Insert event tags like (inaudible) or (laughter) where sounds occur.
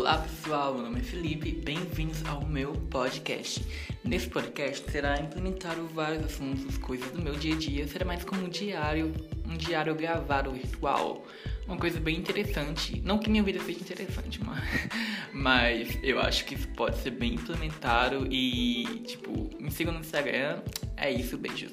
Olá pessoal, meu nome é Felipe, bem-vindos ao meu podcast. Nesse podcast será implementado vários assuntos, coisas do meu dia a dia, será mais como um diário, um diário gravado virtual. Uma coisa bem interessante, não que minha vida seja interessante, (laughs) mas, mas eu acho que isso pode ser bem implementado e, tipo, me sigam no Instagram. É isso, beijos.